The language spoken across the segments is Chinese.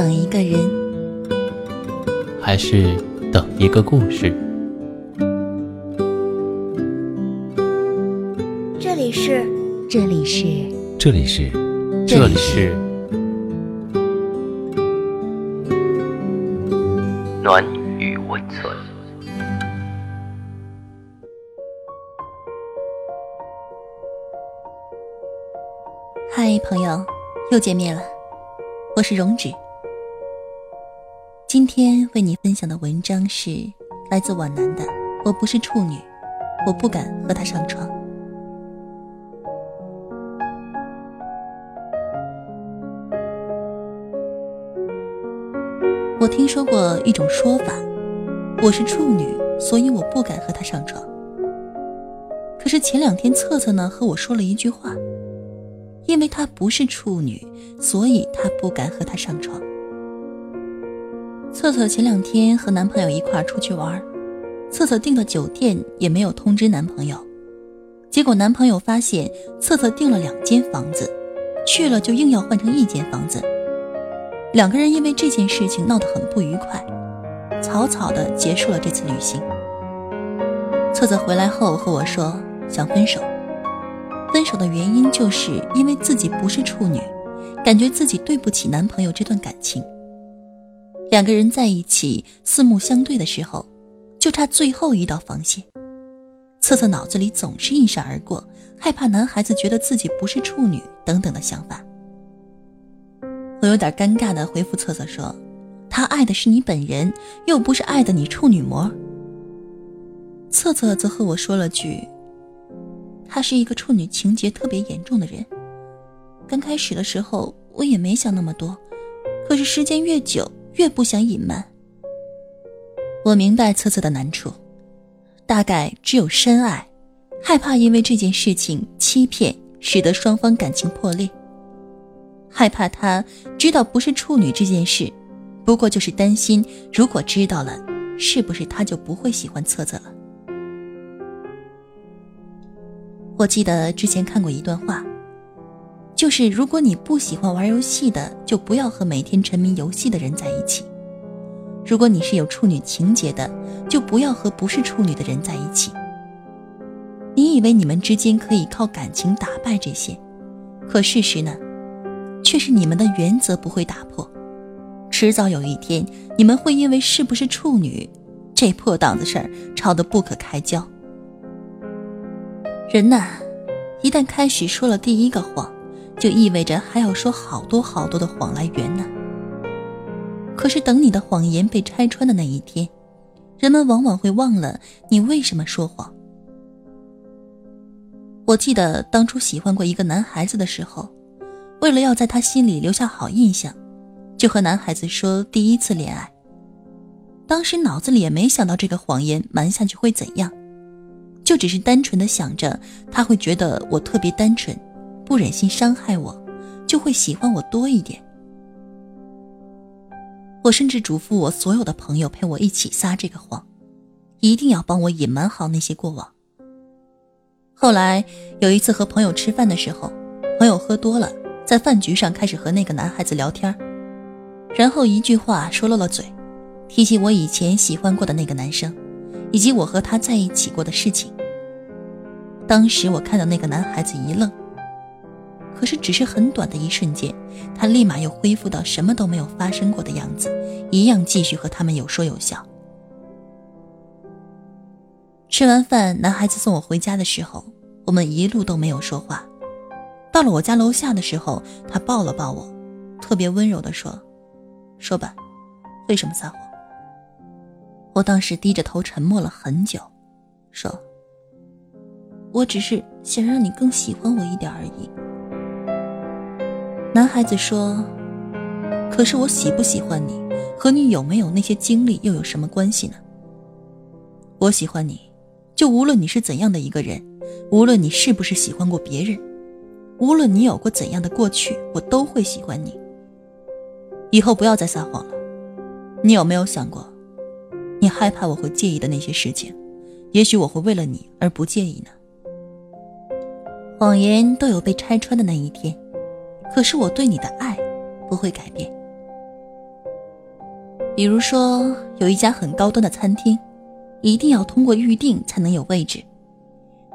等一个人，还是等一个故事？这里是，这里是，这里是，这里是暖与温存。嗨，朋友，又见面了，我是荣止。今天为你分享的文章是来自皖南的。我不是处女，我不敢和他上床。我听说过一种说法，我是处女，所以我不敢和他上床。可是前两天策策呢和我说了一句话，因为她不是处女，所以她不敢和他上床。策策前两天和男朋友一块出去玩，策策订了酒店也没有通知男朋友，结果男朋友发现策策订了两间房子，去了就硬要换成一间房子。两个人因为这件事情闹得很不愉快，草草的结束了这次旅行。策策回来后和我说想分手，分手的原因就是因为自己不是处女，感觉自己对不起男朋友这段感情。两个人在一起四目相对的时候，就差最后一道防线。策策脑子里总是一闪而过，害怕男孩子觉得自己不是处女等等的想法。我有点尴尬的回复策策说：“他爱的是你本人，又不是爱的你处女膜。”策策则和我说了句：“他是一个处女情节特别严重的人。刚开始的时候我也没想那么多，可是时间越久越不想隐瞒。我明白策策的难处，大概只有深爱，害怕因为这件事情欺骗，使得双方感情破裂。”害怕他知道不是处女这件事，不过就是担心，如果知道了，是不是他就不会喜欢策策了？我记得之前看过一段话，就是如果你不喜欢玩游戏的，就不要和每天沉迷游戏的人在一起；如果你是有处女情节的，就不要和不是处女的人在一起。你以为你们之间可以靠感情打败这些，可事实呢？却是你们的原则不会打破，迟早有一天，你们会因为是不是处女这破档子事儿吵得不可开交。人呐，一旦开始说了第一个谎，就意味着还要说好多好多的谎来圆呢。可是等你的谎言被拆穿的那一天，人们往往会忘了你为什么说谎。我记得当初喜欢过一个男孩子的时候。为了要在他心里留下好印象，就和男孩子说第一次恋爱。当时脑子里也没想到这个谎言瞒下去会怎样，就只是单纯的想着他会觉得我特别单纯，不忍心伤害我，就会喜欢我多一点。我甚至嘱咐我所有的朋友陪我一起撒这个谎，一定要帮我隐瞒好那些过往。后来有一次和朋友吃饭的时候，朋友喝多了。在饭局上开始和那个男孩子聊天，然后一句话说漏了嘴，提起我以前喜欢过的那个男生，以及我和他在一起过的事情。当时我看到那个男孩子一愣，可是只是很短的一瞬间，他立马又恢复到什么都没有发生过的样子，一样继续和他们有说有笑。吃完饭，男孩子送我回家的时候，我们一路都没有说话。到了我家楼下的时候，他抱了抱我，特别温柔地说：“说吧，为什么撒谎？”我当时低着头沉默了很久，说：“我只是想让你更喜欢我一点而已。”男孩子说：“可是我喜不喜欢你，和你有没有那些经历又有什么关系呢？我喜欢你，就无论你是怎样的一个人，无论你是不是喜欢过别人。”无论你有过怎样的过去，我都会喜欢你。以后不要再撒谎了。你有没有想过，你害怕我会介意的那些事情？也许我会为了你而不介意呢。谎言都有被拆穿的那一天，可是我对你的爱不会改变。比如说，有一家很高端的餐厅，一定要通过预定才能有位置。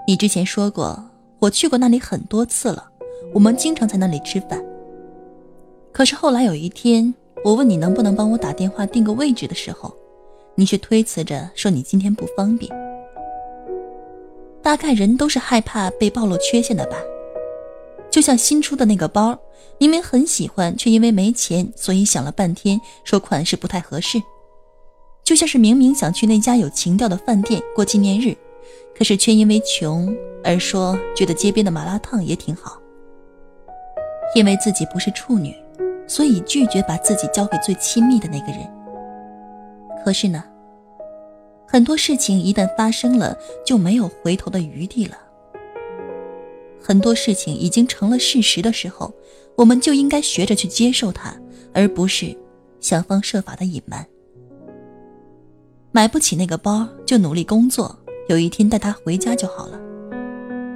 你之前说过，我去过那里很多次了，我们经常在那里吃饭。可是后来有一天，我问你能不能帮我打电话订个位置的时候，你却推辞着说你今天不方便。大概人都是害怕被暴露缺陷的吧？就像新出的那个包，明明很喜欢，却因为没钱，所以想了半天，说款式不太合适。就像是明明想去那家有情调的饭店过纪念日，可是却因为穷而说觉得街边的麻辣烫也挺好。因为自己不是处女，所以拒绝把自己交给最亲密的那个人。可是呢，很多事情一旦发生了，就没有回头的余地了。很多事情已经成了事实的时候，我们就应该学着去接受它，而不是想方设法的隐瞒。买不起那个包，就努力工作，有一天带他回家就好了。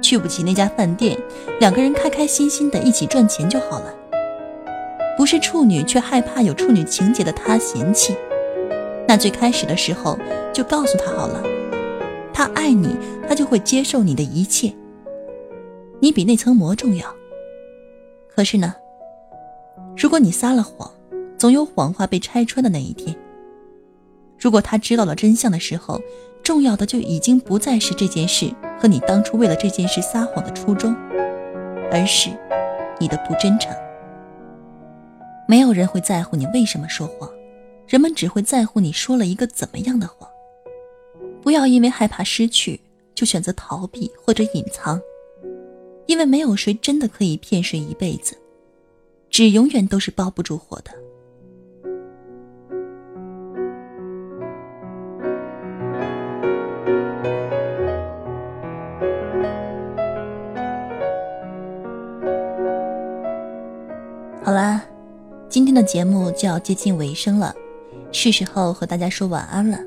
去不起那家饭店，两个人开开心心的一起赚钱就好了。不是处女却害怕有处女情节的他嫌弃，那最开始的时候就告诉他好了，他爱你，他就会接受你的一切。你比那层膜重要。可是呢，如果你撒了谎，总有谎话被拆穿的那一天。如果他知道了真相的时候，重要的就已经不再是这件事和你当初为了这件事撒谎的初衷，而是你的不真诚。没有人会在乎你为什么说谎，人们只会在乎你说了一个怎么样的谎。不要因为害怕失去，就选择逃避或者隐藏。因为没有谁真的可以骗谁一辈子，纸永远都是包不住火的。好啦，今天的节目就要接近尾声了，是时候和大家说晚安了。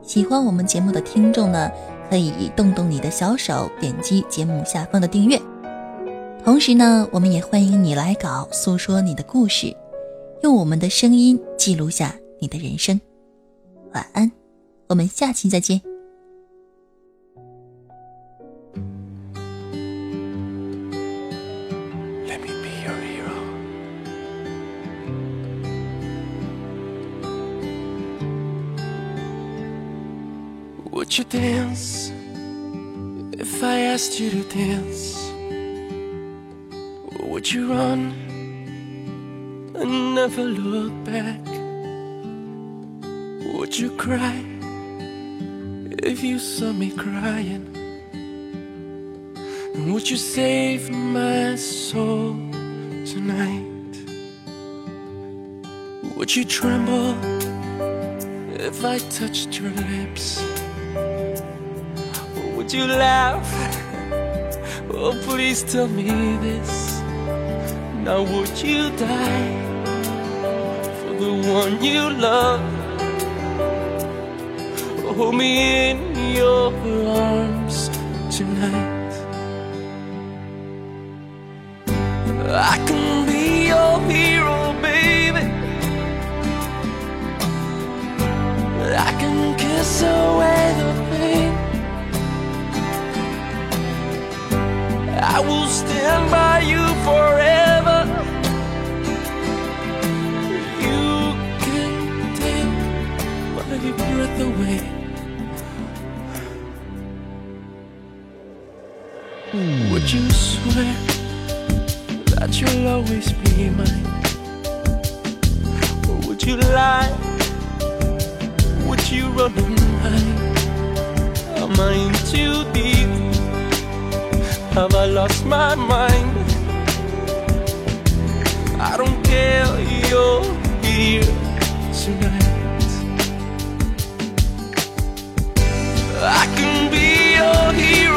喜欢我们节目的听众呢？可以动动你的小手，点击节目下方的订阅。同时呢，我们也欢迎你来稿，诉说你的故事，用我们的声音记录下你的人生。晚安，我们下期再见。If I asked you to dance? Would you run and never look back? Would you cry if you saw me crying? And would you save my soul tonight? Would you tremble if I touched your lips? Would you laugh? Oh, please tell me this. Now, would you die for the one you love? Hold me in your arms tonight. I can be your hero, baby. I can kiss away will stand by you forever. You can take my breath away. Hmm. Would you swear that you'll always be mine? Or would you lie? Would you run and hide? Am I in too deep? Have I lost my mind? I don't care, you're here tonight. I can be your hero,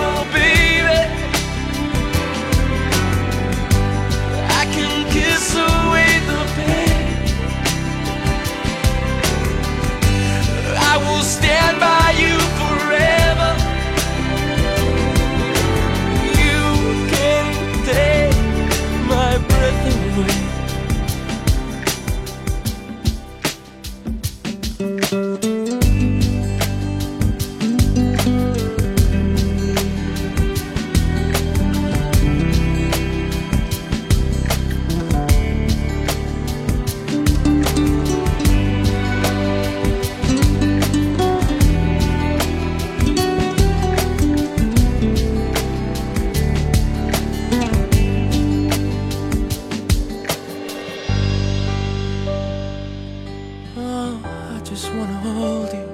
just wanna hold you.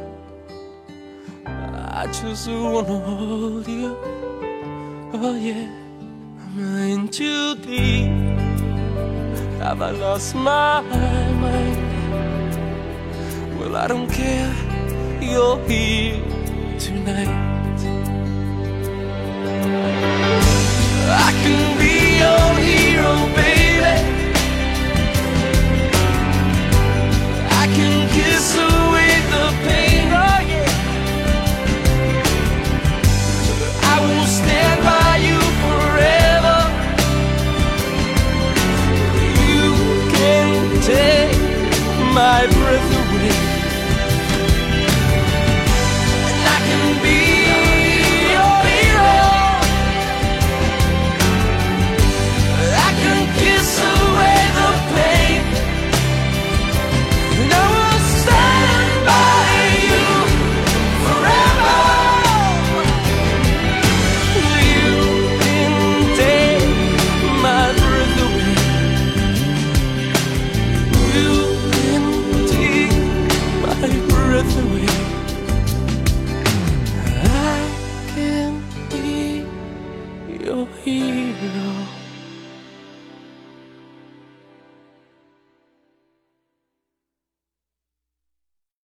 I just wanna hold you. Oh yeah, I'm in too deep. Have I lost my mind? Well, I don't care. You're here tonight.